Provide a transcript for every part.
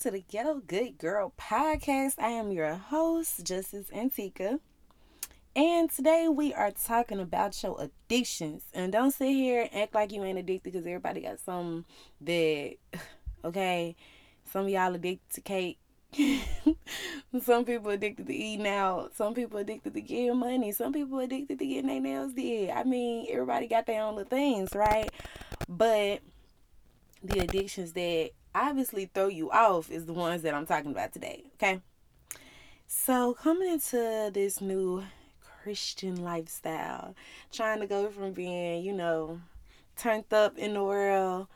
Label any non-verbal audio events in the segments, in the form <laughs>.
to the Ghetto Good Girl podcast. I am your host, Justice Antica. And today we are talking about your addictions. And don't sit here and act like you ain't addicted because everybody got some that, <sighs> okay, some of y'all addicted to cake. <laughs> some people addicted to eating out. Some people addicted to getting money. Some people addicted to getting their nails did. I mean, everybody got their own little things, right? But the addictions that obviously throw you off is the ones that I'm talking about today, okay? So, coming into this new Christian lifestyle, trying to go from being, you know, turned up in the world,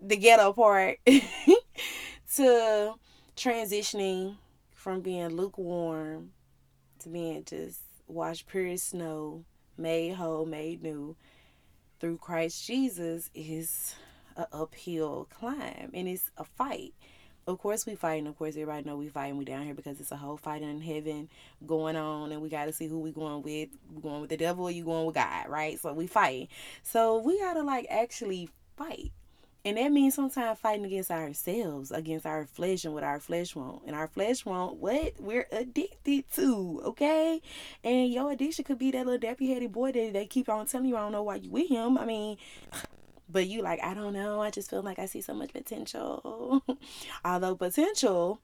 the ghetto part, <laughs> to transitioning from being lukewarm to being just washed pure snow, made whole, made new through Christ Jesus is a uphill climb and it's a fight. Of course we fight, and Of course everybody know we fight, and We down here because it's a whole fight in heaven going on, and we got to see who we going with. We going with the devil or you going with God, right? So we fight. So we gotta like actually fight. And that means sometimes fighting against ourselves, against our flesh and what our flesh want. And our flesh want what we're addicted to, okay? And your addiction could be that little dappy headed boy that they keep on telling you, I don't know why you with him. I mean, but you like i don't know i just feel like i see so much potential <laughs> although potential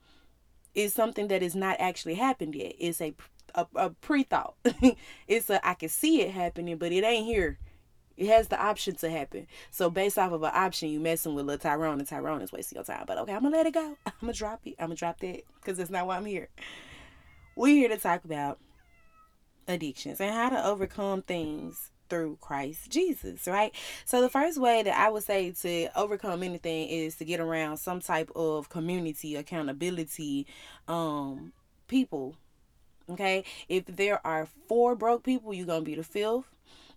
is something that has not actually happened yet it's a a, a pre-thought <laughs> it's a i can see it happening but it ain't here it has the option to happen. So based off of an option, you messing with little Tyrone, and Tyrone is wasting your time. But okay, I'm gonna let it go. <laughs> I'm gonna drop it. I'm gonna drop that because that's not why I'm here. We're here to talk about addictions and how to overcome things through Christ Jesus, right? So the first way that I would say to overcome anything is to get around some type of community accountability um people. Okay? If there are four broke people, you're going to be the fifth.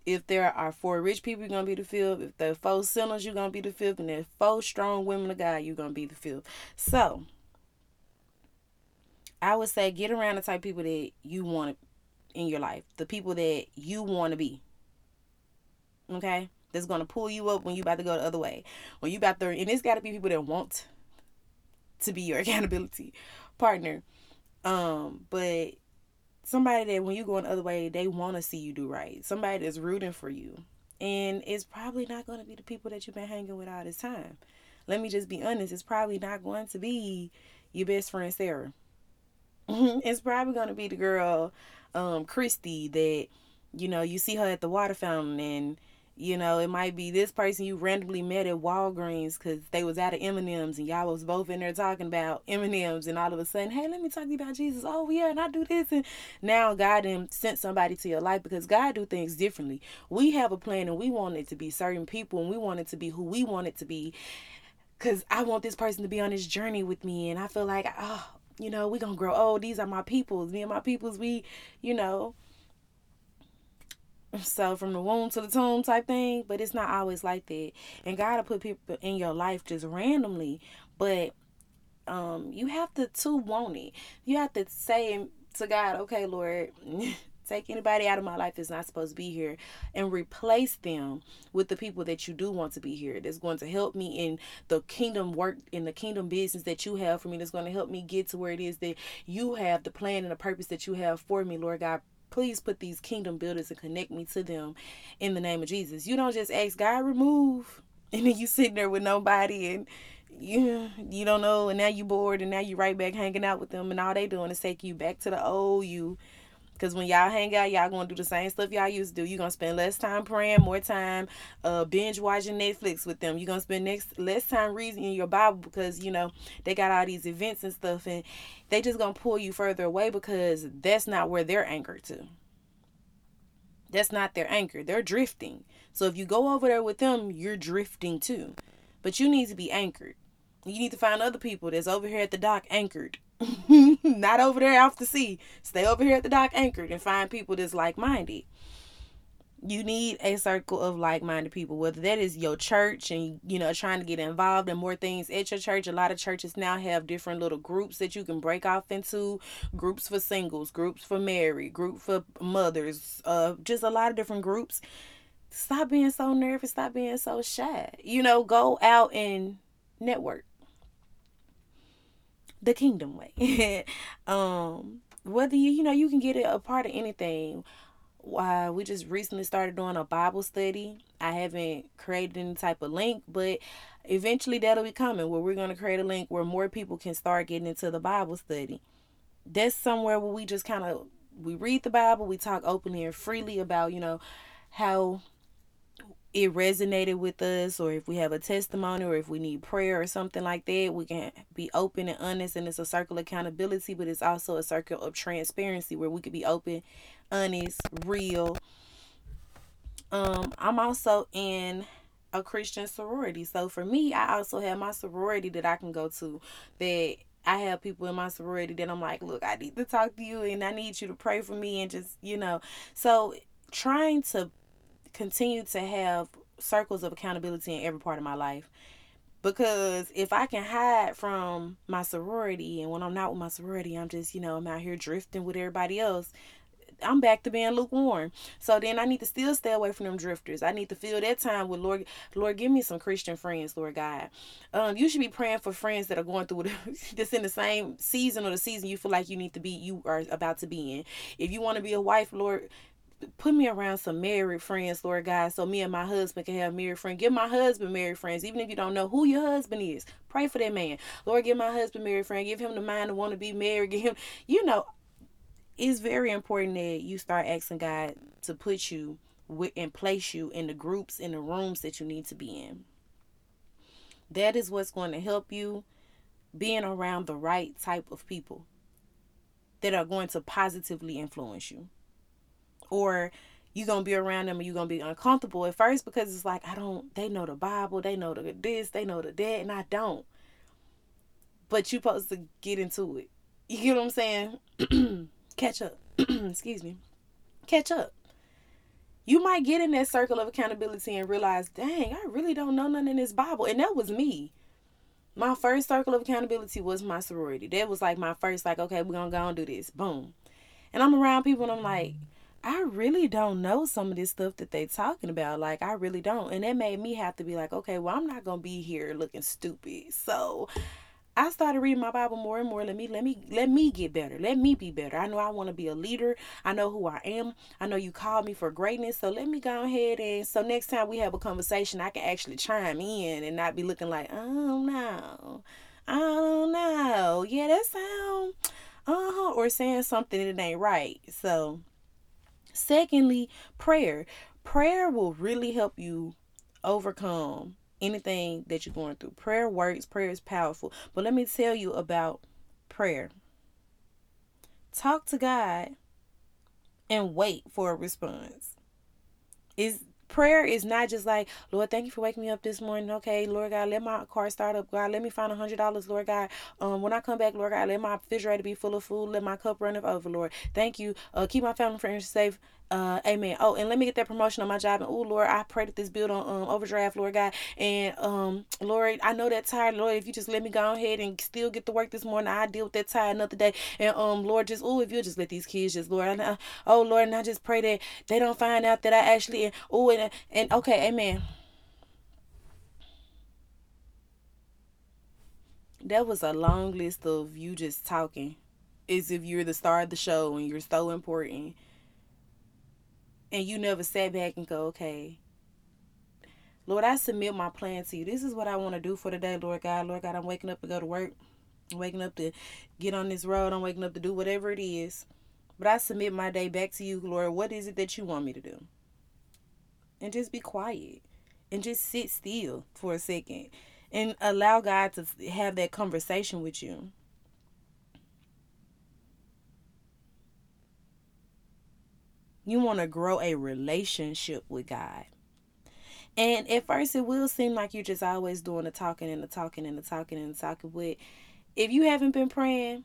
If there are four rich people, you're going to be the fifth. If there are four sinners, you're going to be the fifth. And there's four strong women of God, you're going to be the fifth. So, I would say get around the type of people that you want in your life, the people that you want to be okay that's gonna pull you up when you about to go the other way. When you about to and it's got to be people that want to be your <laughs> accountability partner. Um but somebody that when you going the other way they want to see you do right. Somebody that's rooting for you. And it's probably not going to be the people that you've been hanging with all this time. Let me just be honest it's probably not going to be your best friend sarah. <laughs> It's probably going to be the girl um christy that you know you see her at the water fountain and you know, it might be this person you randomly met at Walgreens because they was out of M&Ms and y'all was both in there talking about M&Ms and all of a sudden, hey, let me talk to you about Jesus. Oh, yeah, and I do this. And now God then sent somebody to your life because God do things differently. We have a plan and we want it to be certain people and we want it to be who we want it to be because I want this person to be on this journey with me. And I feel like, oh, you know, we going to grow old. These are my peoples. Me and my peoples, we, you know, so from the womb to the tomb type thing, but it's not always like that. And God will put people in your life just randomly, but um, you have to to want it. You have to say to God, okay, Lord. <laughs> take anybody out of my life that's not supposed to be here and replace them with the people that you do want to be here that's going to help me in the kingdom work in the kingdom business that you have for me that's going to help me get to where it is that you have the plan and the purpose that you have for me lord god please put these kingdom builders and connect me to them in the name of Jesus. You don't just ask God remove <laughs> and then you sitting there with nobody and you you don't know and now you bored and now you right back hanging out with them and all they doing is take you back to the old you because when y'all hang out, y'all gonna do the same stuff y'all used to do. You're gonna spend less time praying, more time uh, binge watching Netflix with them. You're gonna spend next less time reading your Bible because you know they got all these events and stuff, and they just gonna pull you further away because that's not where they're anchored to. That's not their anchor. They're drifting. So if you go over there with them, you're drifting too. But you need to be anchored. You need to find other people that's over here at the dock anchored. <laughs> Not over there off the sea. Stay over here at the dock anchored and find people that's like minded. You need a circle of like minded people, whether that is your church and you know, trying to get involved in more things at your church. A lot of churches now have different little groups that you can break off into groups for singles, groups for married, group for mothers, uh, just a lot of different groups. Stop being so nervous, stop being so shy. You know, go out and network the kingdom way. <laughs> um, whether you you know you can get it a part of anything. Why uh, we just recently started doing a Bible study. I haven't created any type of link, but eventually that'll be coming where we're gonna create a link where more people can start getting into the Bible study. That's somewhere where we just kind of we read the Bible, we talk openly and freely about you know how it resonated with us or if we have a testimony or if we need prayer or something like that we can be open and honest and it's a circle of accountability but it's also a circle of transparency where we could be open honest real um i'm also in a christian sorority so for me i also have my sorority that i can go to that I have people in my sorority that I'm like, look, I need to talk to you and I need you to pray for me and just, you know. So trying to continue to have circles of accountability in every part of my life. Because if I can hide from my sorority and when I'm not with my sorority, I'm just, you know, I'm out here drifting with everybody else. I'm back to being lukewarm. So then I need to still stay away from them drifters. I need to fill that time with Lord. Lord, give me some Christian friends, Lord God. Um, you should be praying for friends that are going through <laughs> this in the same season or the season you feel like you need to be, you are about to be in. If you want to be a wife, Lord, put me around some married friends, Lord God, so me and my husband can have married friends. Give my husband married friends, even if you don't know who your husband is. Pray for that man. Lord, give my husband married friend. Give him the mind to want to be married. <laughs> Give him, you know, it's very important that you start asking God to put you with and place you in the groups, in the rooms that you need to be in. That is what's going to help you being around the right type of people that are going to positively influence you or you're gonna be around them and you're gonna be uncomfortable at first because it's like I don't they know the Bible, they know the this, they know the that, and I don't. But you're supposed to get into it. You get what I'm saying? <clears throat> Catch up. <clears throat> Excuse me. Catch up. You might get in that circle of accountability and realize, dang, I really don't know nothing in this Bible. And that was me. My first circle of accountability was my sorority. That was like my first, like, okay, we're gonna go and do this. Boom. And I'm around people and I'm like, I really don't know some of this stuff that they talking about. Like I really don't. And it made me have to be like, okay, well I'm not gonna be here looking stupid. So I started reading my Bible more and more. Let me let me let me get better. Let me be better. I know I want to be a leader. I know who I am. I know you called me for greatness. So let me go ahead and so next time we have a conversation, I can actually chime in and not be looking like, oh no, don't know. Yeah, that sound uh huh, or saying something that ain't right. So Secondly, prayer. Prayer will really help you overcome anything that you're going through. Prayer works, prayer is powerful. But let me tell you about prayer. Talk to God and wait for a response. Is prayer is not just like, Lord, thank you for waking me up this morning. Okay, Lord God, let my car start up. God, let me find a hundred dollars, Lord God. Um, when I come back, Lord God, let my refrigerator be full of food. Let my cup run over, Lord. Thank you. Uh, keep my family friends safe. Uh, amen. Oh, and let me get that promotion on my job. And oh, Lord, I pray that this build on um, overdraft, Lord God. And um, Lord, I know that tired, Lord. If you just let me go ahead and still get to work this morning, I deal with that tired another day. And um, Lord, just oh, if you just let these kids just, Lord, I, oh Lord, and I just pray that they don't find out that I actually oh and okay, amen. That was a long list of you just talking as if you're the star of the show and you're so important and you never sat back and go, okay, Lord, I submit my plan to you. This is what I want to do for today, Lord God. Lord God, I'm waking up to go to work. I'm waking up to get on this road. I'm waking up to do whatever it is. But I submit my day back to you, Lord. What is it that you want me to do? And just be quiet and just sit still for a second and allow God to have that conversation with you. You want to grow a relationship with God. And at first, it will seem like you're just always doing the talking and the talking and the talking and the talking. But if you haven't been praying,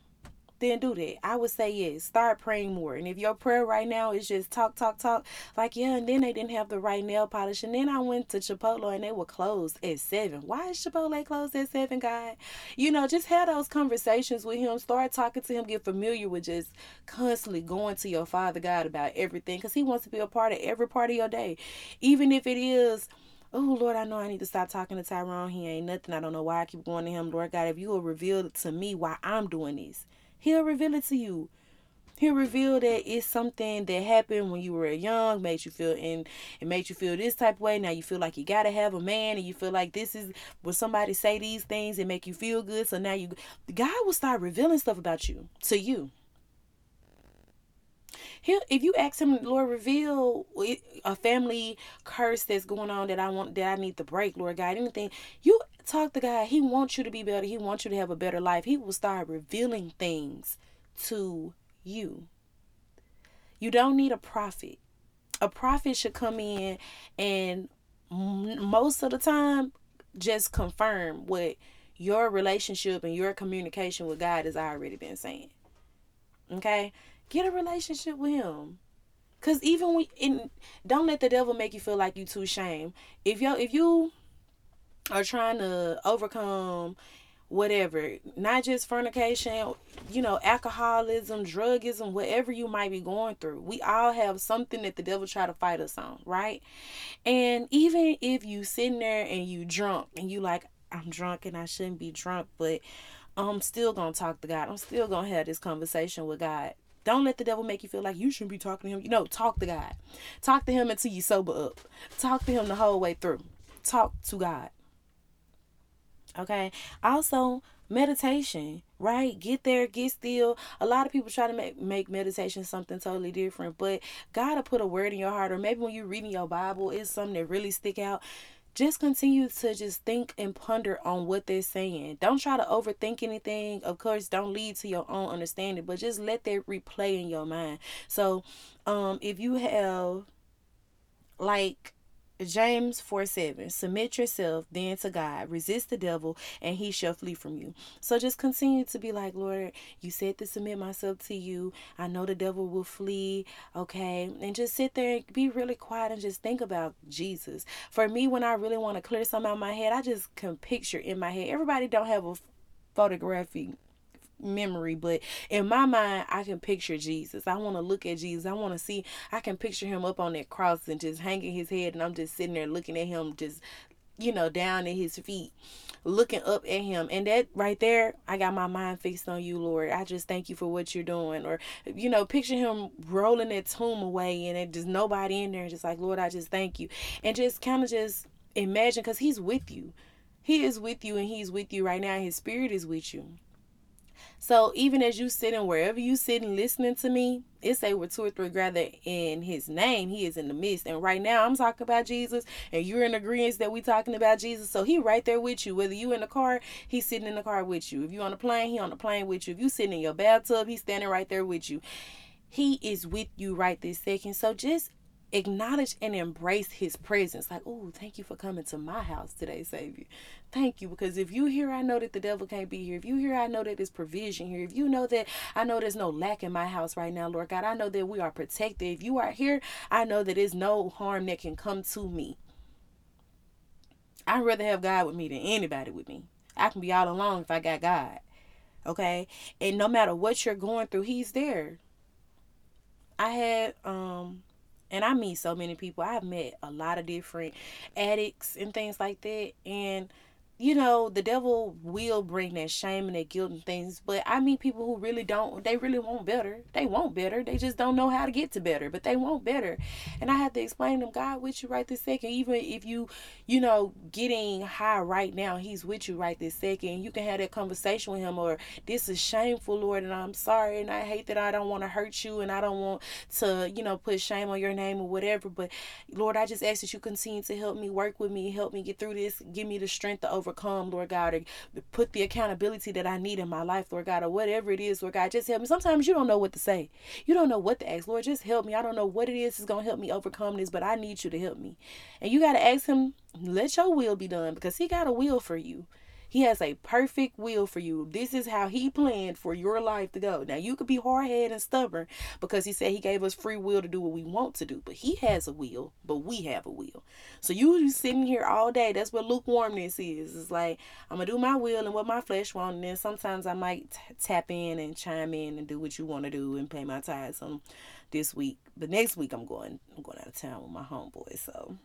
then do that. I would say yes. Start praying more. And if your prayer right now is just talk, talk, talk, like yeah, and then they didn't have the right nail polish, and then I went to Chipotle and they were closed at seven. Why is Chipotle closed at seven, God? You know, just have those conversations with him. Start talking to him. Get familiar with just constantly going to your Father God about everything, because He wants to be a part of every part of your day, even if it is Oh, Lord, I know I need to stop talking to Tyrone. He ain't nothing. I don't know why I keep going to him. Lord God, if you will reveal to me why I'm doing this, He'll reveal it to you. He'll reveal that it's something that happened when you were young, made you feel and it made you feel this type of way. Now you feel like you gotta have a man, and you feel like this is when somebody say these things and make you feel good. So now you, God will start revealing stuff about you to you. He'll, if you ask him, Lord, reveal a family curse that's going on that I want that I need to break, Lord God, anything. You talk to God. He wants you to be better. He wants you to have a better life. He will start revealing things to you. You don't need a prophet. A prophet should come in and most of the time just confirm what your relationship and your communication with God has already been saying. Okay? Get a relationship with him. Cause even when in don't let the devil make you feel like you too shame. If you if you are trying to overcome whatever, not just fornication, you know, alcoholism, drugism, whatever you might be going through. We all have something that the devil try to fight us on, right? And even if you sitting there and you drunk and you like, I'm drunk and I shouldn't be drunk, but I'm still gonna talk to God. I'm still gonna have this conversation with God. Don't let the devil make you feel like you shouldn't be talking to him. You know, talk to God. Talk to him until you sober up. Talk to him the whole way through. Talk to God. Okay. Also, meditation, right? Get there, get still. A lot of people try to make, make meditation something totally different, but God to put a word in your heart, or maybe when you're reading your Bible, it's something that really stick out just continue to just think and ponder on what they're saying. Don't try to overthink anything. Of course, don't lead to your own understanding, but just let that replay in your mind. So, um, if you have like James 4 7. Submit yourself then to God. Resist the devil, and he shall flee from you. So just continue to be like, Lord, you said to submit myself to you. I know the devil will flee. Okay. And just sit there and be really quiet and just think about Jesus. For me, when I really want to clear something out of my head, I just can picture in my head. Everybody don't have a photographic memory, but in my mind, I can picture Jesus. I want to look at Jesus. I want to see, I can picture him up on that cross and just hanging his head, and I'm just sitting there looking at him, just, you know, down at his feet, looking up at him. And that right there, I got my mind fixed on you, Lord. I just thank you for what you're doing. Or, you know, picture him rolling that tomb away and just nobody in there, just like, Lord, I just thank you. And just kind of just imagine, because he's with you. He is with you and he's with you right now. His spirit is with you. So even as you sitting wherever you sitting listening to me, it say with two or three gather in his name, he is in the midst. And right now I'm talking about Jesus and you're in agreement that we talking about Jesus. So he right there with you. Whether you in the car, he's sitting in the car with you. If you on the plane, he on the plane with you. If you sitting in your bathtub, he's standing right there with you. He is with you right this second. So just acknowledge and embrace his presence. Like, oh, thank you for coming to my house today, Savior. Thank you. Because if you here, I know that the devil can't be here. If you here, I know that there's provision here. If you know that I know there's no lack in my house right now, Lord God, I know that we are protected. If you are here, I know that there's no harm that can come to me. I'd rather have God with me than anybody with me. I can be all alone if I got God. Okay? And no matter what you're going through, He's there. I had um and I meet so many people. I've met a lot of different addicts and things like that. And you know, the devil will bring that shame and that guilt and things. But I meet people who really don't, they really want better. They want better. They just don't know how to get to better, but they want better. And I have to explain to them, God with you right this second. Even if you, you know, getting high right now, He's with you right this second. You can have that conversation with Him, or this is shameful, Lord, and I'm sorry, and I hate that I don't want to hurt you, and I don't want to, you know, put shame on your name or whatever. But Lord, I just ask that you continue to help me, work with me, help me get through this, give me the strength to over overcome, Lord God, or put the accountability that I need in my life, Lord God, or whatever it is, Lord God, just help me. Sometimes you don't know what to say. You don't know what to ask. Lord, just help me. I don't know what it is that's going to help me overcome this, but I need you to help me. And you got to ask him, let your will be done because he got a will for you. He has a perfect will for you. This is how he planned for your life to go. Now you could be hard headed and stubborn because he said he gave us free will to do what we want to do. But he has a will, but we have a will. So you sitting here all day. That's what lukewarmness is. It's like I'm gonna do my will and what my flesh wants, and then sometimes I might t- tap in and chime in and do what you want to do and pay my tithes on this week. But next week I'm going I'm going out of town with my homeboy. So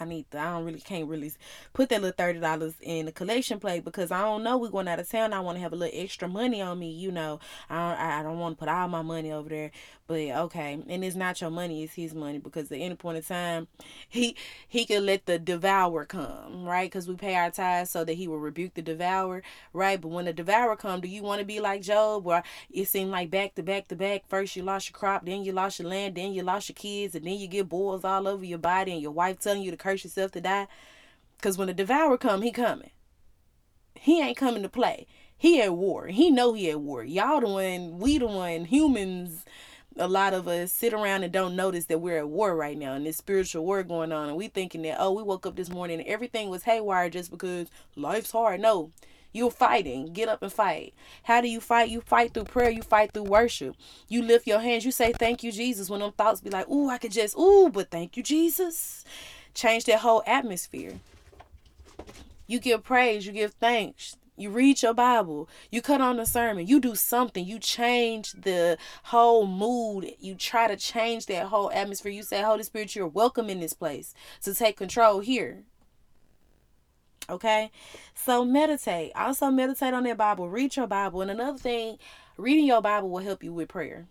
I need to, I don't really can't really put that little thirty dollars in the collection plate because I don't know we're going out of town. I want to have a little extra money on me, you know. I don't, I don't want to put all my money over there. But okay, and it's not your money; it's his money because at any point in time, he he can let the devourer come, right? Because we pay our tithes so that he will rebuke the devourer, right? But when the devourer come, do you want to be like Job, where it seemed like back to back to back? First you lost your crop, then you lost your land, then you lost your kids, and then you get boils all over your body, and your wife telling you to curse yourself to die. Because when the devourer come, he coming. He ain't coming to play. He at war. He know he at war. Y'all the one, we the one, humans a lot of us sit around and don't notice that we're at war right now and this spiritual war going on and we thinking that oh we woke up this morning and everything was haywire just because life's hard. No. You're fighting. Get up and fight. How do you fight? You fight through prayer. You fight through worship. You lift your hands. You say thank you jesus. When them thoughts be like ooh i could just ooh but thank you jesus change that whole atmosphere you give praise you give thanks you read your Bible, you cut on the sermon, you do something, you change the whole mood, you try to change that whole atmosphere. You say, Holy Spirit, you're welcome in this place to take control here. Okay? So meditate. Also meditate on that Bible. Read your Bible. And another thing, reading your Bible will help you with prayer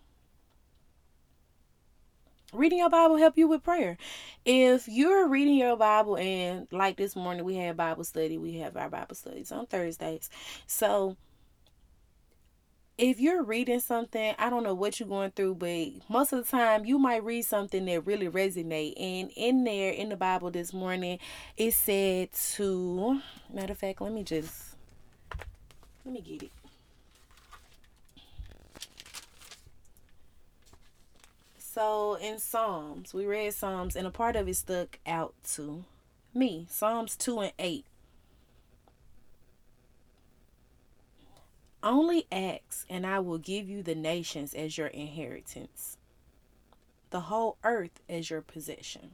reading your bible help you with prayer. If you're reading your bible and like this morning we had bible study we have our bible studies on thursdays. So if you're reading something i don't know what you're going through but most of the time you might read something that really resonate. And in there in the bible this morning it said to matter of fact let me just let me get it So in Psalms, we read Psalms, and a part of it stuck out to me. Psalms 2 and 8. Only ask, and I will give you the nations as your inheritance, the whole earth as your possession.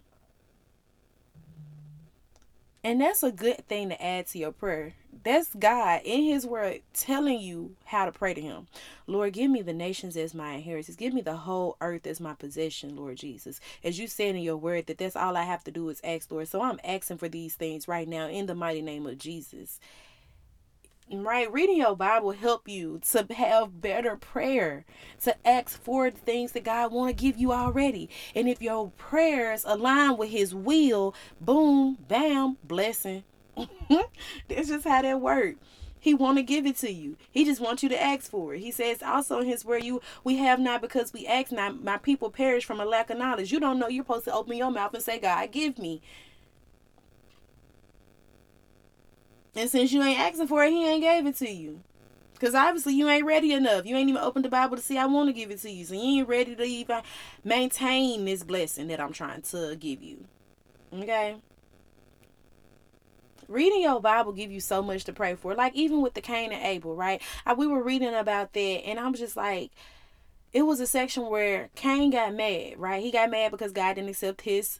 And that's a good thing to add to your prayer. That's God in His Word telling you how to pray to Him. Lord, give me the nations as my inheritance. Give me the whole earth as my possession, Lord Jesus. As you said in your Word, that that's all I have to do is ask, Lord. So I'm asking for these things right now in the mighty name of Jesus right reading your bible help you to have better prayer to ask for the things that god want to give you already and if your prayers align with his will boom bam blessing that's just how that works he want to give it to you. He just wants you to ask for it. He says also in his word, you we have not because we ask not. My people perish from a lack of knowledge. You don't know you're supposed to open your mouth and say, God, give me. And since you ain't asking for it, he ain't gave it to you. Because obviously you ain't ready enough. You ain't even opened the Bible to see I want to give it to you. So you ain't ready to even maintain this blessing that I'm trying to give you. Okay? Reading your Bible give you so much to pray for. Like even with the Cain and Abel, right? I, we were reading about that and I'm just like, it was a section where Cain got mad, right? He got mad because God didn't accept his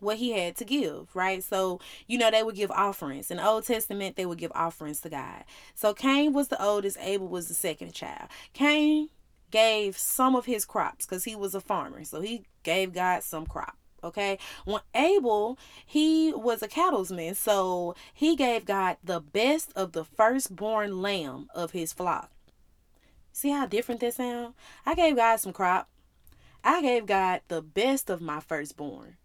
what he had to give, right? So, you know, they would give offerings. In Old Testament, they would give offerings to God. So Cain was the oldest, Abel was the second child. Cain gave some of his crops because he was a farmer. So he gave God some crop. Okay. When Abel, he was a cattleman. So he gave God the best of the firstborn lamb of his flock. See how different that sound? I gave God some crop. I gave God the best of my firstborn.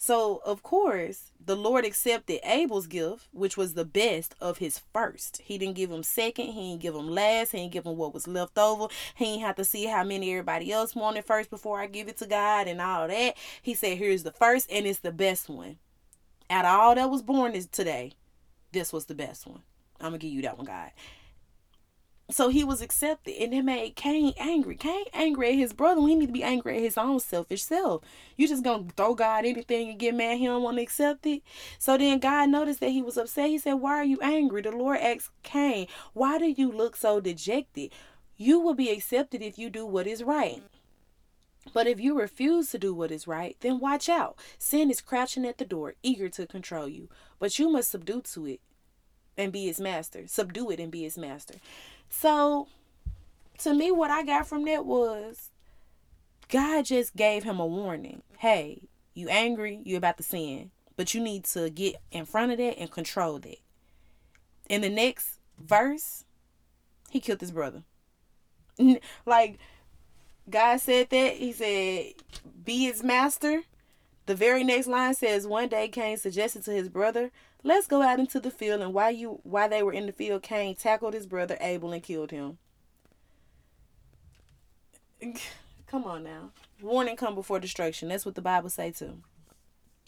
So, of course, the Lord accepted Abel's gift, which was the best of his first. He didn't give him second, he didn't give him last, he didn't give him what was left over. He didn't have to see how many everybody else wanted first before I give it to God and all that. He said, Here's the first, and it's the best one. Out of all that was born today, this was the best one. I'm gonna give you that one, God. So he was accepted, and it made Cain angry. Cain angry at his brother. We need to be angry at his own selfish self. You just gonna throw God anything and get mad he don't want to accept it. So then God noticed that he was upset. He said, "Why are you angry?" The Lord asked Cain, "Why do you look so dejected? You will be accepted if you do what is right." But if you refuse to do what is right, then watch out. Sin is crouching at the door, eager to control you. But you must subdue to it and be its master. Subdue it and be its master. So, to me, what I got from that was God just gave him a warning. Hey, You angry, you about to sin. But you need to get in front of that and control that. In the next verse, he killed his brother. like God said that. He said, Be his master. The very next line says, One day Cain suggested to his brother, Let's go out into the field. And while you while they were in the field, Cain tackled his brother Abel and killed him. <laughs> Come on now. Warning come before destruction. That's what the Bible say too.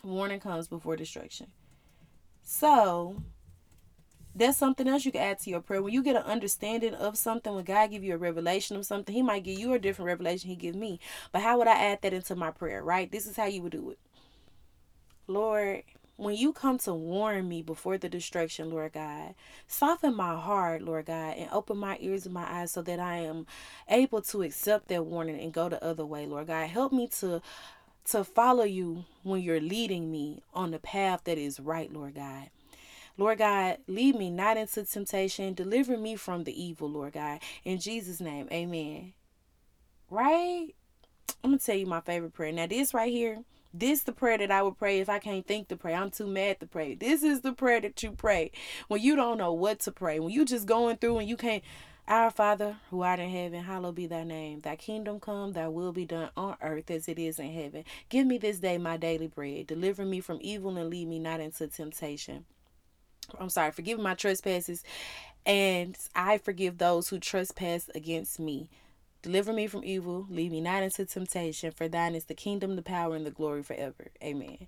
Warning comes before destruction. So that's something else you can add to your prayer. When you get an understanding of something, when God give you a revelation of something, He might give you a different revelation He give me. But how would I add that into my prayer? Right? This is how you would do it. Lord, when you come to warn me before the destruction, Lord God, soften my heart, Lord God, and open my ears and my eyes so that I am able to accept that warning and go the other way, Lord God. Help me to to follow you when you're leading me on the path that is right, Lord God. Lord God, lead me not into temptation. Deliver me from the evil, Lord God. In Jesus' name, amen. Right? I'm going to tell you my favorite prayer. Now, this right here, this the prayer that I would pray if I can't think to pray. I'm too mad to pray. This is the prayer that you pray when you don't know what to pray. When you just going through and you can't our Father, who art in heaven, hallowed be thy name. Thy kingdom come, thy will be done on earth as it is in heaven. Give me this day my daily bread. Deliver me from evil and lead me not into temptation. I'm sorry, forgive my trespasses, and I forgive those who trespass against me. Deliver me from evil, lead me not into temptation, for thine is the kingdom, the power, and the glory forever. Amen.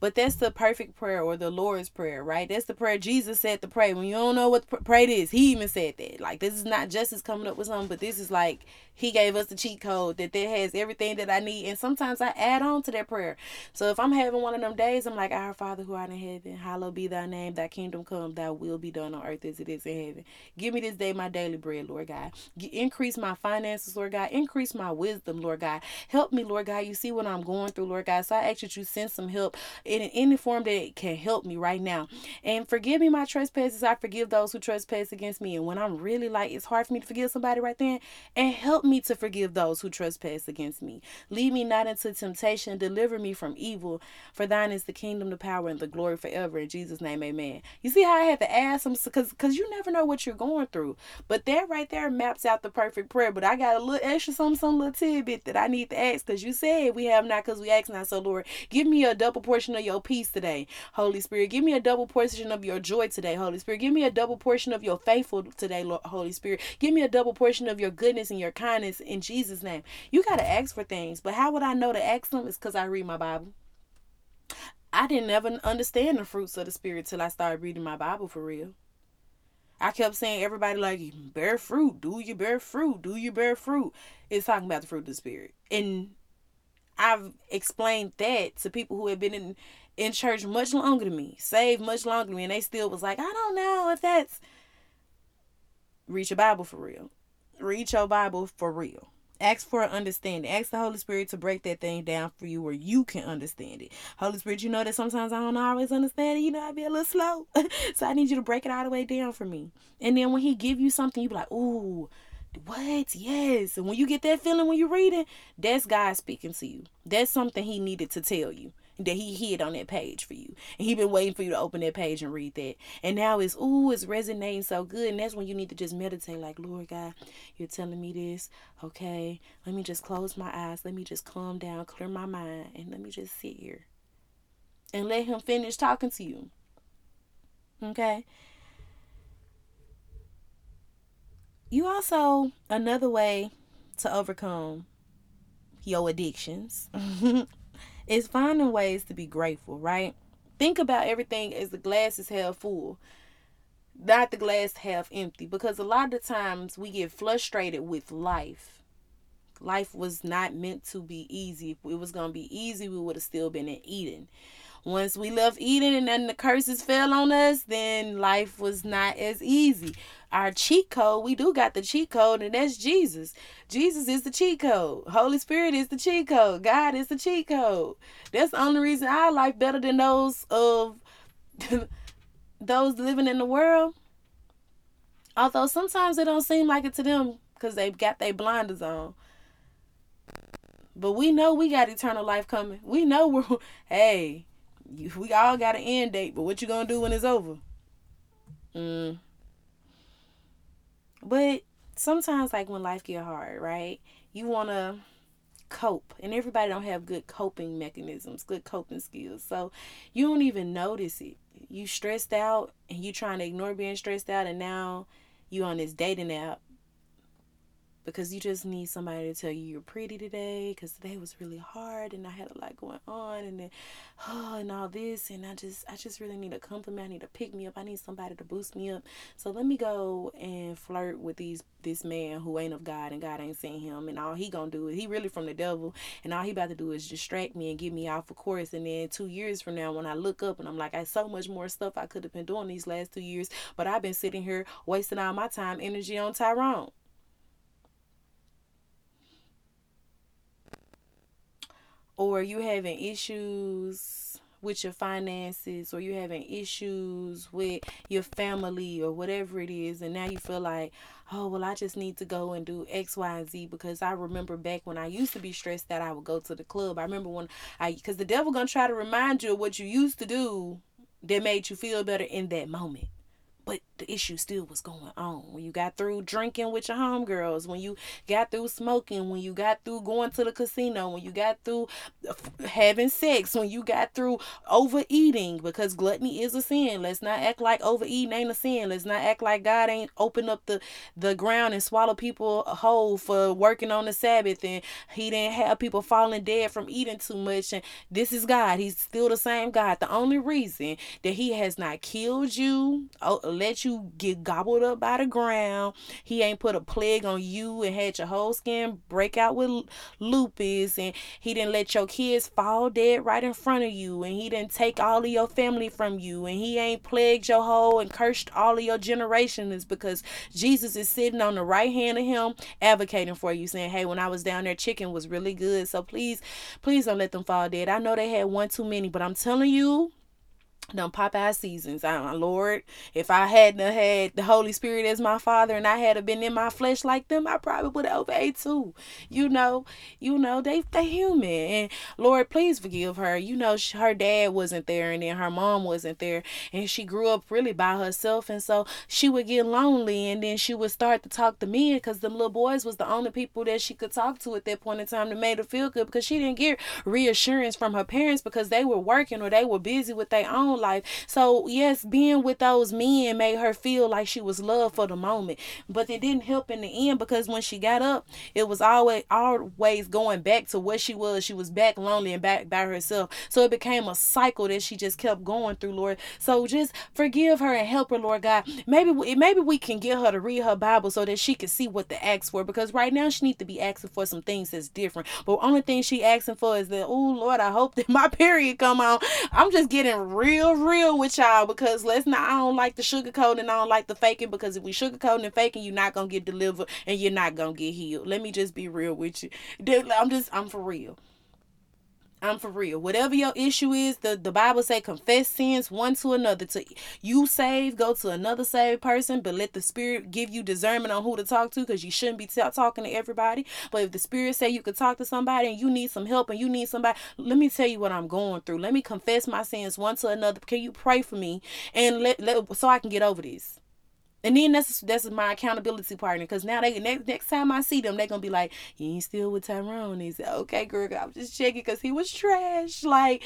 But that's the perfect prayer or the Lord's prayer, right? That's the prayer Jesus said to pray. When you don't know what pray is, he even said that. Like this is not justice coming up with something, but this is like he gave us the cheat code that that has everything that I need. And sometimes I add on to that prayer. So if I'm having one of them days, I'm like, Our Father who art in heaven, hallowed be thy name, thy kingdom come, thy will be done on earth as it is in heaven. Give me this day my daily bread, Lord God. Increase my finances, Lord God. Increase my wisdom, Lord God. Help me, Lord God. You see what I'm going through, Lord God. So I ask that you send some help in any form that can help me right now. And forgive me my trespasses. I forgive those who trespass against me. And when I'm really like, it's hard for me to forgive somebody right then, and help me to forgive those who trespass against me. Lead me not into temptation, deliver me from evil. For thine is the kingdom, the power, and the glory forever. In Jesus' name, amen. You see how I had to ask them because because you never know what you're going through. But that right there maps out the perfect prayer. But I got a little extra some some little tidbit that I need to ask because you said we have not because we ask not. So Lord, give me a double portion of your peace today, Holy Spirit. Give me a double portion of your joy today, Holy Spirit. Give me a double portion of your faithful today, Lord, Holy Spirit. Give me a double portion of your goodness and your kindness in Jesus' name. You got to ask for things, but how would I know to ask them? Is because I read my Bible. I didn't ever understand the fruits of the Spirit till I started reading my Bible for real. I kept saying everybody like bear fruit, do you bear fruit, do you bear fruit? It's talking about the fruit of the spirit. And I've explained that to people who have been in in church much longer than me, saved much longer than me, and they still was like, I don't know if that's read your Bible for real. Read your Bible for real. Ask for an understanding. Ask the Holy Spirit to break that thing down for you where you can understand it. Holy Spirit, you know that sometimes I don't always understand it. You know, I be a little slow. <laughs> so I need you to break it all the way down for me. And then when he give you something, you be like, ooh, what? Yes. And when you get that feeling when you're reading, that's God speaking to you. That's something he needed to tell you that he hid on that page for you. And he been waiting for you to open that page and read that. And now it's ooh, it's resonating so good. And that's when you need to just meditate like, Lord God, you're telling me this. Okay. Let me just close my eyes. Let me just calm down, clear my mind, and let me just sit here. And let him finish talking to you. Okay. You also another way to overcome your addictions <laughs> is finding ways to be grateful, right? Think about everything as the glass is half full, not the glass half empty. Because a lot of times we get frustrated with life. Life was not meant to be easy. If it was going to be easy, we would have still been in Eden. Once we left Eden and then the curses fell on us, then life was not as easy our cheat code, we do got the cheat code, and that's Jesus. Jesus is the cheat code. Holy Spirit is the cheat code. God is the cheat code. That's the only reason our life better than those of <laughs> those living in the world. Although sometimes it don't seem like it to them because they've got their blinders on. But we know we got eternal life coming. We know we're <laughs> hey, we all got an end date, but what you gonna do when it's over? Mm. But sometimes like when life get hard, right? You wanna cope and everybody don't have good coping mechanisms good coping skills so you don't even notice it you stressed out and you trying to ignore being stressed out and now you on this dating app because you just need somebody to tell you you're pretty today because today was really hard and I had a lot going on and then oh <sighs> and all this and I just I just really need a compliment I need to pick me up I need somebody to boost me up. So let me go and flirt with these this man who ain't of God and God ain't seen him and all he gonna do is he really from the devil and all he about to do is distract me and get me off of course. And then two years from now when I look up and I'm like I so much more stuff I could have been doing these last two years but I've been sitting here wasting all my time energy on Tyrone or you having issues with your finances or you having issues with your family or whatever it is and now you feel like oh well i just need to go and do x y and z because i remember back when i used to be stressed that i would go to the club. I remember when i because the devil gonna try to remind you of what you used to do that made you feel better in that moment. But the issue still was going on. When you got through drinking with your homegirls, when you got through smoking, when you got through going to the casino, when you got through uh, having sex, when you got through overeating, because gluttony is a sin. Let's not act like overeating ain't a sin. Let's not act like God ain't open up the, the ground and swallow people whole for working on the Sabbath and he didn't have people falling dead from eating too much. And this is God. He's still the same God. The only reason that he has not killed you, oh, let you get gobbled up by the ground. He ain't put a plague on you and had your whole skin break out with lupus. And he didn't let your kids fall dead right in front of you. And he didn't take all of your family from you. And he ain't plagued your whole and cursed all of your generations because Jesus is sitting on the right hand of him advocating for you, saying, Hey, when I was down there, chicken was really good. So please, please don't let them fall dead. I know they had one too many, but I'm telling you, them Popeye seasons. I Lord, if I hadn't had the Holy Spirit as my father and I had been in my flesh like them, I probably would have obeyed too. You know, you know, they they human. And Lord, please forgive her. You know, she, her dad wasn't there and then her mom wasn't there and she grew up really by herself and so she would get lonely and then she would start to talk to me because them little boys was the only people that she could talk to at that point in time that made her feel good because she didn't get reassurance from her parents because they were working or they were busy with their own life. So, yes, being with those men made her feel like she was loved for the moment. But it didn't help in the end because when she got up, it was always always going back to where she was. She was back lonely and back by herself. So it became a cycle that she just kept going through, Lord. So just forgive her and help her, Lord God. Maybe maybe we can get her to read her Bible so that she can see what to ask for because right now she needs to be asking for some things that's different. But only thing she asking for is that, oh Lord, I hope that my <laughs> period come on. I'm just getting real real with y'all because let's not. I don't like the sugarcoat and I don't like the faking because if we sugarcoating and faking, you're not gonna get delivered and you're not gonna get healed. Let me just be real with you. I'm just. I'm for real. I'm for real. Whatever your issue is, the, the Bible say confess sins one to another. To you save, go to another saved person, but let the Spirit give you discernment on who to talk to because you shouldn't be t- talking to everybody. But if the Spirit say you could talk to somebody and you need some help and you need somebody, let me tell you what I'm going through. Let me confess my sins one to another. Can you pray for me and let, let so I can get over this? And then that's that's my accountability partner because now they next next time I see them they're gonna be like you ain't still with Tyrone. He said okay, girl, I'm just checking because he was trash. Like,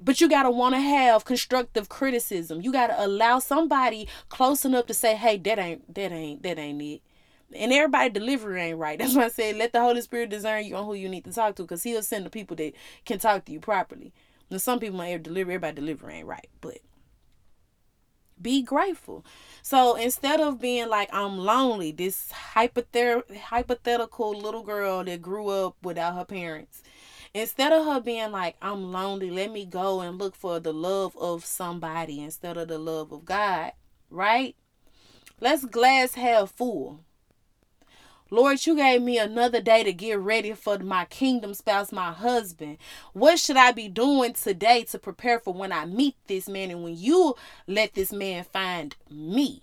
but you gotta want to have constructive criticism. You gotta allow somebody close enough to say, hey, that ain't that ain't that ain't it. And everybody delivery ain't right. <laughs> That's why I said let the Holy Spirit discern you on who you need to talk to because He'll send the people that can talk to you properly. Now some people might deliver everybody delivery ain't right, but be grateful. So instead of being like I'm lonely, this hypothet- hypothetical little girl that grew up without her parents, instead of her being like I'm lonely, let me go and look for the love of somebody instead of the love of God, right? Let's glass half full. Lord, you gave me another day to get ready for my kingdom spouse, my husband. What should I be doing today to prepare for when I meet this man and when you let this man find me?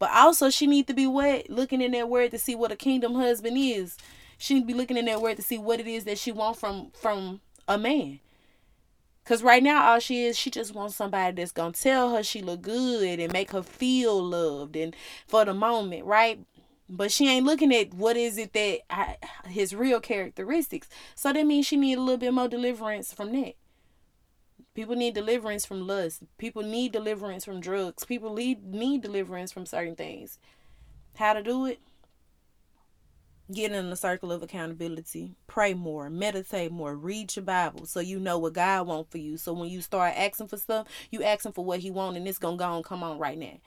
But also she need to be what? Looking in that word to see what a kingdom husband is. She need to be looking in that word to see what it is that she wants from from a man. Cause right now all she is, she just wants somebody that's gonna tell her she look good and make her feel loved and for the moment, right? But she ain't looking at what is it that I, his real characteristics. So that means she need a little bit more deliverance from that. People need deliverance from lust. People need deliverance from drugs. People need need deliverance from certain things. How to do it? get in the circle of accountability pray more meditate more read your bible so you know what god wants for you so when you start asking for stuff you asking for what he want and it's gonna go and come on right now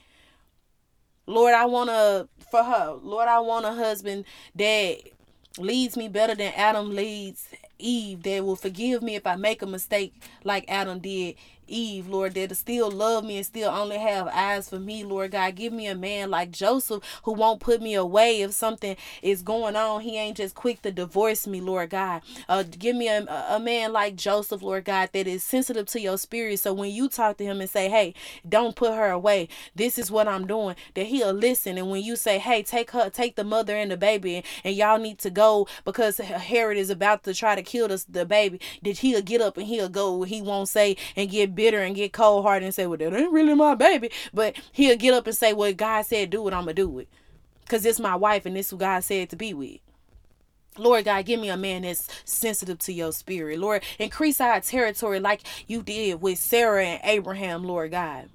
lord i want to for her. Lord i want a husband that leads me better than adam leads eve that will forgive me if i make a mistake like adam did Eve, Lord, that still love me and still only have eyes for me, Lord God. Give me a man like Joseph who won't put me away if something is going on. He ain't just quick to divorce me, Lord God. Uh, give me a, a man like Joseph, Lord God, that is sensitive to your spirit. So when you talk to him and say, hey, don't put her away, this is what I'm doing, that he'll listen. And when you say, hey, take her, take the mother and the baby, and, and y'all need to go because Herod is about to try to kill the, the baby, that he'll get up and he'll go. He won't say and get bitter and get cold hearted and say, well, that ain't really my baby. But he'll get up and say, well, God said do it, I'm going to do it. Because it's my wife and this who God said to be with. Lord God, give me a man that's sensitive to your spirit. Lord, increase our territory like you did with Sarah and Abraham, Lord God.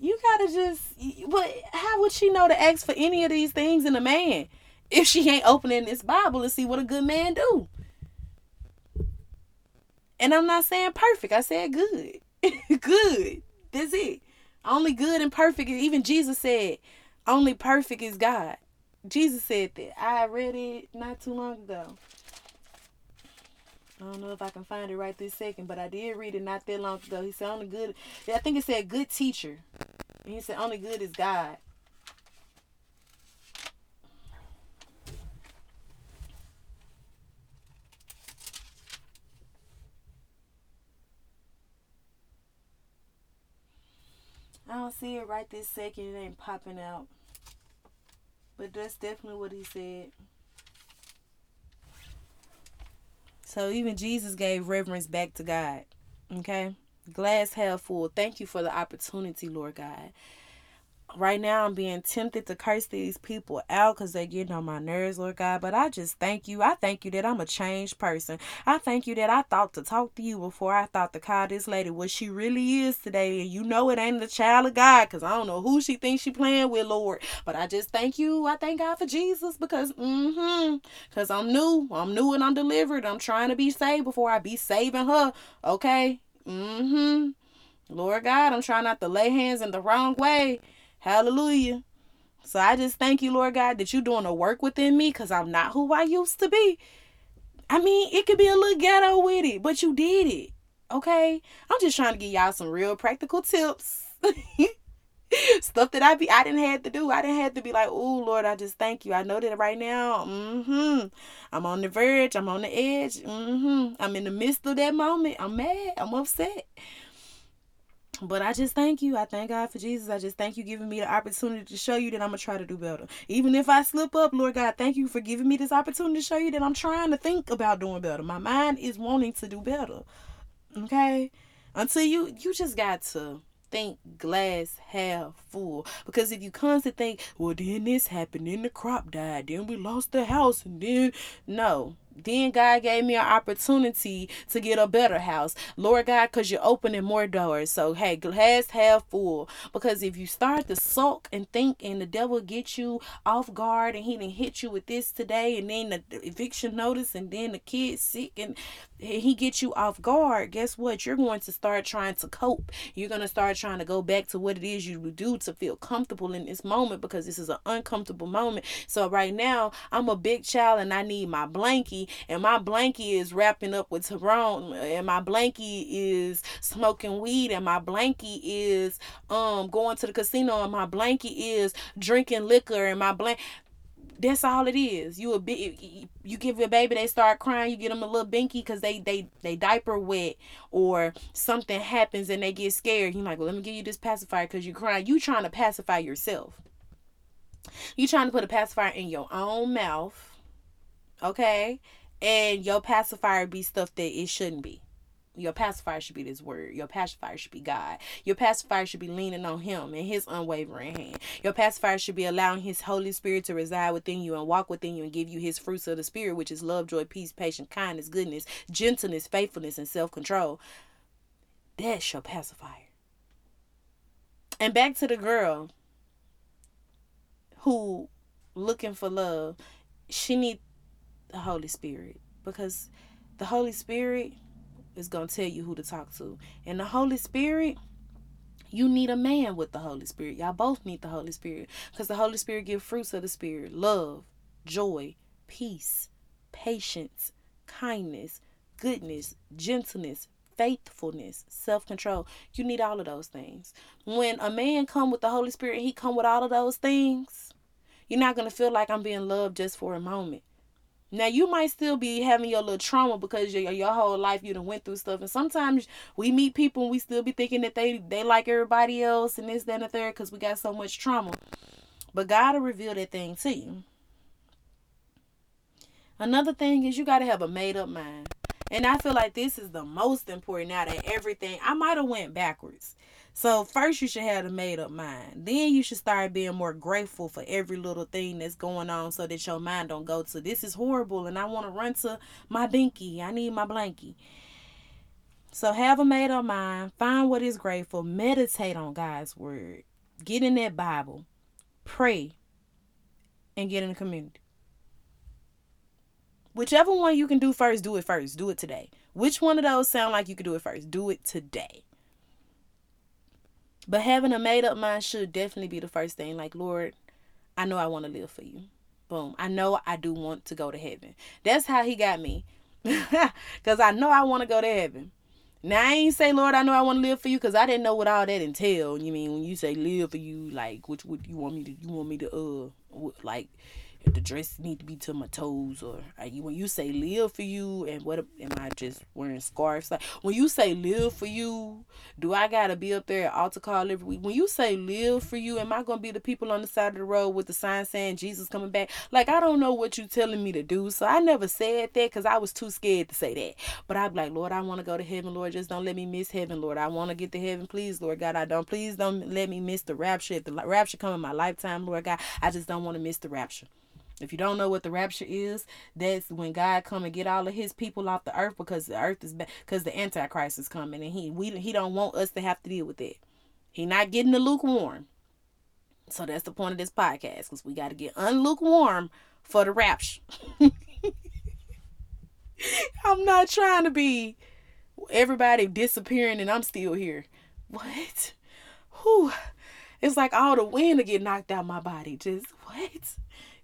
You gotta just, but how would she know to ask for any of these things in a man if she ain't opening this Bible and see what a good man do? And I'm not saying perfect. I said good. <laughs> good. That's it. Only good and perfect. Even Jesus said, only perfect is God. Jesus said that. I read it not too long ago. I don't know if I can find it right this second, but I did read it not that long ago. He said only good. I think it said good teacher. And he said only good is God. I don't see it right this second. It ain't popping out. But that's definitely what he said. So even Jesus gave reverence back to God. Okay? Glass half full. Thank you for the opportunity, Lord God right now I'm being tempted to curse these people out because they're getting on my nerves, Lord God. But I just thank you. I thank you that I'm a changed person. I thank you that I thought to talk to you before I thought to call this lady what she really is today. And you know it ain't the child of God because I don't know who she thinks she playing with, Lord. But I just thank you. I thank God for Jesus because, mm-hmm, because I'm new. I'm new and I'm delivered. I'm trying to be saved before I be saving her. Okay? Mm-hmm. Lord God, I'm trying not to lay hands in the wrong way. Hallelujah. So I just thank you, Lord God, that you're doing a work within me because I'm not who I used to be. I mean, it could be a little ghetto with it, but you did it. Okay? I'm just trying to give y'all some real practical tips. <laughs> Stuff that I be I didn't have to do. I didn't have to be like, oh Lord, I just thank you. I know that right now. Mm-hmm. I'm on the verge. I'm on the edge. Mm-hmm. I'm in the midst of that moment. I'm mad. I'm upset. But I just thank you. I thank God for Jesus. I just thank you giving me the opportunity to show you that I'm going to try to do better. Even if I slip up, Lord God, thank you for giving me this opportunity to show you that I'm trying to think about doing better. My mind is wanting to do better. Okay? Until you you just got to think glass half full. Because if you constantly think, well, then this happened, then the crop died, then we lost the house, and then no. Then God gave me an opportunity to get a better house. Lord God, because you're opening more doors. So, hey, glass half full. Because if you start to sulk and think and the devil gets you off guard and he didn't hit you with this today and then the eviction notice and then the kid's sick and he gets you off guard, guess what? You're going to start trying to cope. You're going to start trying to go back to what it is you do to feel comfortable in this moment because this is an uncomfortable moment. So right now, I'm a big child and I need my blankie, and my blankie is wrapping up with Tyrone, and my blankie is smoking weed, and my blankie is um going to the casino, and my blankie is drinking liquor, and my blank that's all it is. You a bit you give your baby they start crying, you get them a little binky because they they they diaper wet or something happens and they get scared. You're like, well, let me give you this pacifier because you're crying. You trying to pacify yourself. You trying to put a pacifier in your own mouth, okay? And your pacifier be stuff that it shouldn't be. Your pacifier should be this word. Your pacifier should be God. Your pacifier should be leaning on Him and His unwavering hand. Your pacifier should be allowing His Holy Spirit to reside within you and walk within you and give you His fruits of the Spirit, which is love, joy, peace, patience, kindness, goodness, gentleness, faithfulness, and self control. That's your pacifier. And back to the girl who looking for love, she need the Holy Spirit because the Holy Spirit is going to tell you who to talk to. And the Holy Spirit, you need a man with the Holy Spirit. Y'all both need the Holy Spirit because the Holy Spirit gives fruits of the Spirit love, joy, peace, patience, kindness, goodness, gentleness, faithfulness, self-control. You need all of those things. When a man come with the Holy Spirit, he come with all of those things. You're not going to feel like I'm being loved just for a moment. Now you might still be having your little trauma because your your whole life you done went through stuff, and sometimes we meet people and we still be thinking that they they like everybody else and this that and the third because we got so much trauma. But God will reveal that thing to you. Another thing is you got to have a made up mind. And I feel like this is the most important out of everything. I might have went backwards. So first you should have a made up mind. Then you should start being more grateful for every little thing that's going on so that your mind don't go to this is horrible and I want to run to my binky. I need my blankie. So have a made up mind. Find what is grateful. Meditate on God's word. Get in that Bible. Pray. And get in the community. Whichever one you can do first, do it first. Do it today. Which one of those sound like you could do it first? Do it today. But having a made up mind should definitely be the first thing. Like, Lord, I know I want to live for you. Boom. I know I do want to go to heaven. That's how he got me. <laughs> Because I know I want to go to heaven. Now I ain't say, Lord, I know I want to live for you, because I didn't know what all that entailed. You mean when you say live for you, like which would you want me to? You want me to uh, like if the dress need to be to my toes or uh, when you say live for you and what am I just wearing scarves? Like when you say live for you do I gotta be up there at altar call every week? When you say live for you am I gonna be the people on the side of the road with the sign saying Jesus coming back? Like I don't know what you telling me to do so I never said that because I was too scared to say that. But be like Lord I want to go to heaven Lord just don't let me miss heaven Lord. I want to get to heaven. Please Lord God I don't please don't let me miss the rapture if the rapture come in my lifetime Lord God. I just don't want to miss the rapture if you don't know what the rapture is, that's when God come and get all of His people off the earth because the earth is because the Antichrist is coming and he we he don't want us to have to deal with that. He not getting the lukewarm. So that's the point of this podcast because we got to get unlukewarm for the rapture. <laughs> I'm not trying to be everybody disappearing and I'm still here. What? Whew. It's like all the wind to get knocked out my body. Just what?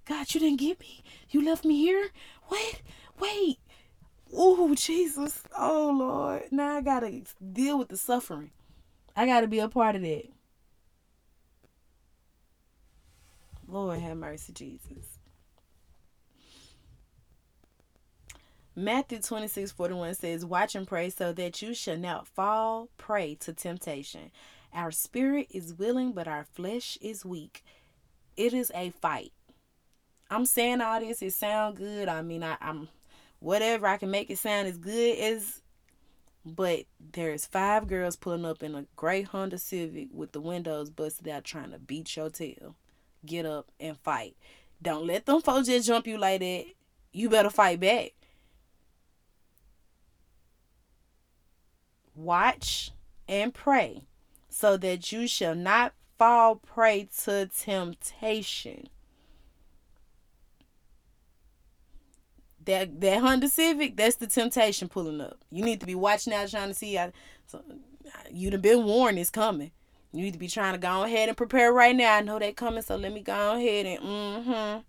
God, you didn't get me. You left me here. Wait, wait. Oh, Jesus. Oh, Lord. Now I got to deal with the suffering. I got to be a part of that. Lord have mercy, Jesus. Matthew 26 41 says, Watch and pray so that you shall not fall prey to temptation. Our spirit is willing, but our flesh is weak. It is a fight. I'm saying all this, it sound good. I mean, I, I'm whatever I can make it sound as good as but there's five girls pulling up in a gray Honda Civic with the windows busted out trying to beat your tail. Get up and fight. Don't let them folks just jump you like that. You better fight back. Watch and pray so that you shall not fall prey to temptation. That that Honda Civic, that's the temptation pulling up. You need to be watching out, trying to see. How, so, you'd have been warned it's coming. You need to be trying to go ahead and prepare right now. I know they coming, so let me go ahead and mm-hmm.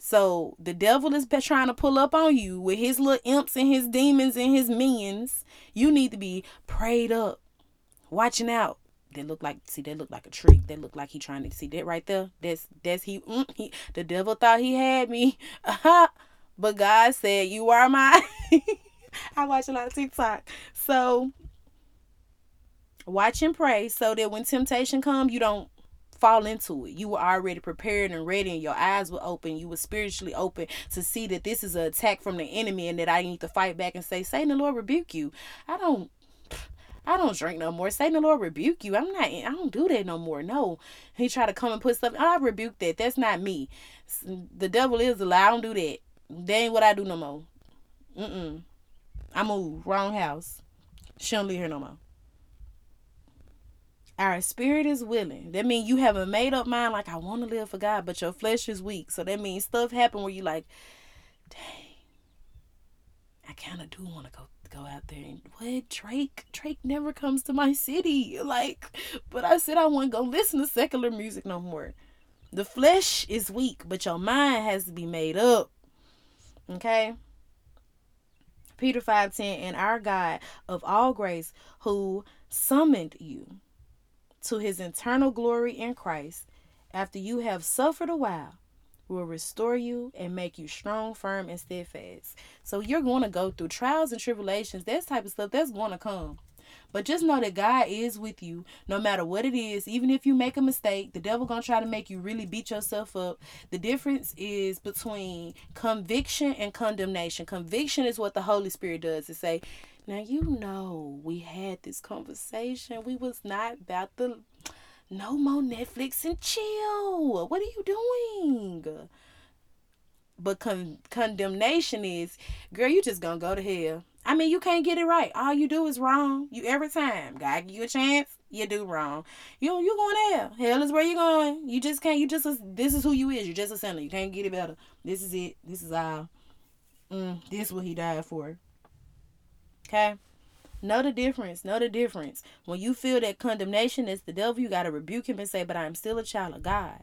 So the devil is trying to pull up on you with his little imps and his demons and his minions. You need to be prayed up, watching out. They look like see they look like a trick. They look like he trying to see that right there. That's that's he, mm, he the devil thought he had me. <laughs> But God said, You are my <laughs> I watch a lot of TikTok. So watch and pray so that when temptation come, you don't fall into it. You were already prepared and ready, and your eyes were open. You were spiritually open to see that this is an attack from the enemy and that I need to fight back and say, Satan, the Lord rebuke you. I don't. I don't drink no more. Satan, the Lord rebuke you. I'm not. I don't do that no more. No, he try to come and put stuff. I rebuke that. That's not me. The devil is a lie. I don't do that. That ain't what I do no more. Mm-mm. I move. Wrong house. She don't live here no more. Our spirit is willing. That means you have a made up mind like I want to live for God, but your flesh is weak. So that means stuff happen where you like, dang, I kind of do want to go go out there and what? Drake? Drake never comes to my city. Like but I said I want to go listen to secular music no more. The flesh is weak but your mind has to be made up okay? Peter 5:10 and our God of all grace who summoned you to his eternal glory in Christ after you have suffered a while will restore you and make you strong, firm, and steadfast. So you're going to go through trials and tribulations, that type of stuff, that's going to come. But just know that God is with you no matter what it is. Even if you make a mistake, the devil going to try to make you really beat yourself up. The difference is between conviction and condemnation. Conviction is what the Holy Spirit does. to say, now you know we had this conversation. We was not about the no more Netflix and chill. What are you doing? But con- condemnation is, girl, you just gonna go to hell. I mean, you can't get it right. All you do is wrong. You every time. God give you a chance, you do wrong. You you going to hell. Hell is where you going. You just can't. You just a, this is who you is. You're just a sinner. You can't get it better. This is it. This is all. Mm, this is what he died for. Okay. Know the difference. Know the difference. When you feel that condemnation is the devil, you got to rebuke him and say, But I am still a child of God.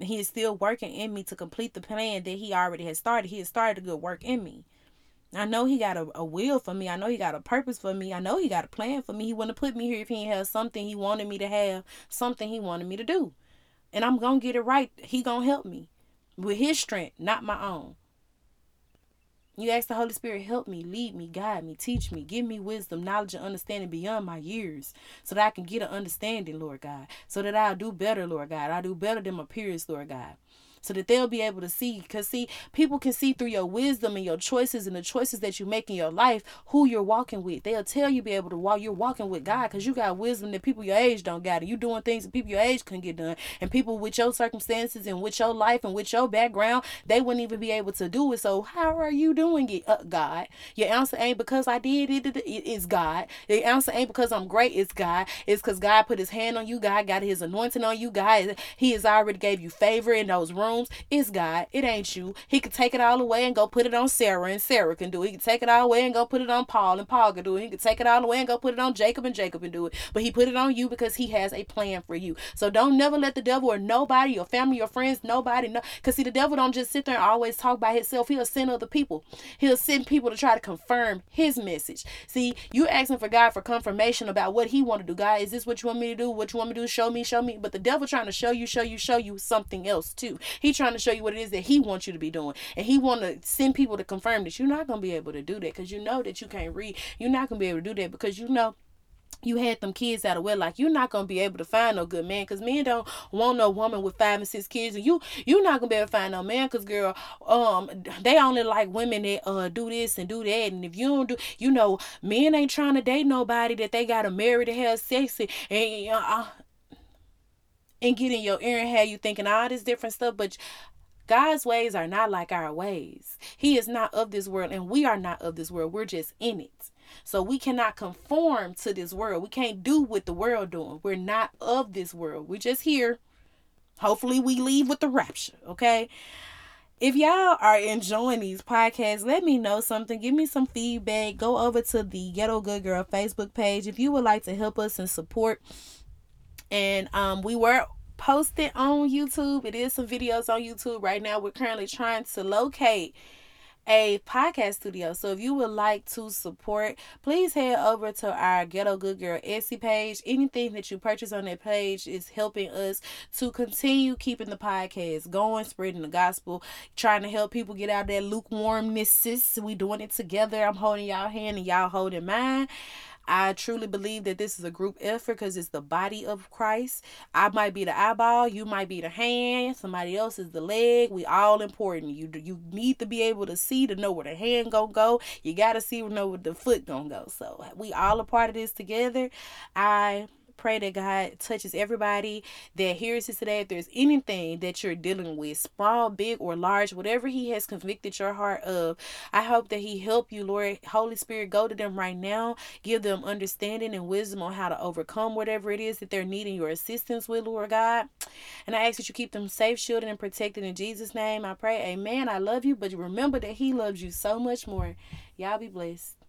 And he is still working in me to complete the plan that he already has started. He has started a good work in me. I know he got a, a will for me. I know he got a purpose for me. I know he got a plan for me. He wouldn't have put me here if he had something he wanted me to have, something he wanted me to do. And I'm going to get it right. He going to help me with his strength, not my own. You ask the Holy Spirit, help me, lead me, guide me, teach me, give me wisdom, knowledge, and understanding beyond my years so that I can get an understanding, Lord God. So that I'll do better, Lord God. I'll do better than my peers, Lord God so that they'll be able to see. Because, see, people can see through your wisdom and your choices and the choices that you make in your life who you're walking with. They'll tell you be able to while you're walking with God because you got wisdom that people your age don't got. And you doing things that people your age couldn't get done. And people with your circumstances and with your life and with your background, they wouldn't even be able to do it. So, how are you doing it, uh, God? Your answer ain't because I did it, it, it's God. The answer ain't because I'm great, it's God. It's because God put his hand on you. God got his anointing on you. God, he has already gave you favor in those rooms rooms. It's God. It ain't you. He could take it all away and go put it on Sarah, and Sarah can do it. He could take it all away and go put it on Paul, and Paul can do it. He could take it all away and go put it on Jacob, and Jacob can do it. But he put it on you because he has a plan for you. So don't never let the devil or nobody, your family, your friends, nobody know. Because see, the devil don't just sit there and always talk by himself. He'll send other people. He'll send people to try to confirm his message. See, you asking for God for confirmation about what he want to do. God, is this what you want me to do? What you want me to do? Show me, show me. But the devil trying to show you, show you, show you something else too. He trying to show you what it is that he wants you to be doing. And he want to send people to confirm that you're not going to be able to do that because you know that you can't read. You're not going to be able to do that because you know you had them kids out of wedlock. You're not gonna be able to find no good man because men don't want no woman with five and six kids, and you you're not gonna be able to find no man because girl, um, they only like women that uh do this and do that, and if you don't do, you know, men ain't trying to date nobody that they gotta marry to have sex and, and uh, and get in your ear and have you thinking all this different stuff. But God's ways are not like our ways. He is not of this world, and we are not of this world. We're just in it. So we cannot conform to this world. We can't do what the world doing. We're not of this world. We're just here. Hopefully we leave with the rapture, okay? If y'all are enjoying these podcasts, let me know something. Give me some feedback. Go over to the Ghetto Good Girl Facebook page if you would like to help us and support and um, we were posted on YouTube. It is some videos on YouTube right now. We're currently trying to locate a podcast studio. So if you would like to support, please head over to our Ghetto Good Girl Etsy page. Anything that you purchase on that page is helping us to continue keeping the podcast going, spreading the gospel, trying to help people get out of that lukewarmness. We doing it together. I'm holding y'all hand and y'all holding mine. I truly believe that this is a group effort because it's the body of Christ. I might be the eyeball, you might be the hand, somebody else is the leg. We all important. You you need to be able to see to know where the hand gonna go. You gotta see to know where the foot gonna go. So we all a part of this together. I pray that God touches everybody that hears this today. If there's anything that you're dealing with, small, big, or large, whatever He has convicted your heart of, I hope that He help you, Lord. Holy Spirit, go to them right now. Give them understanding and wisdom on how to overcome whatever it is that they're needing your assistance with, Lord God. And I ask that you keep them safe, shielded, and protected in Jesus' name. I pray, Amen. I love you, but remember that He loves you so much more. Y'all be blessed.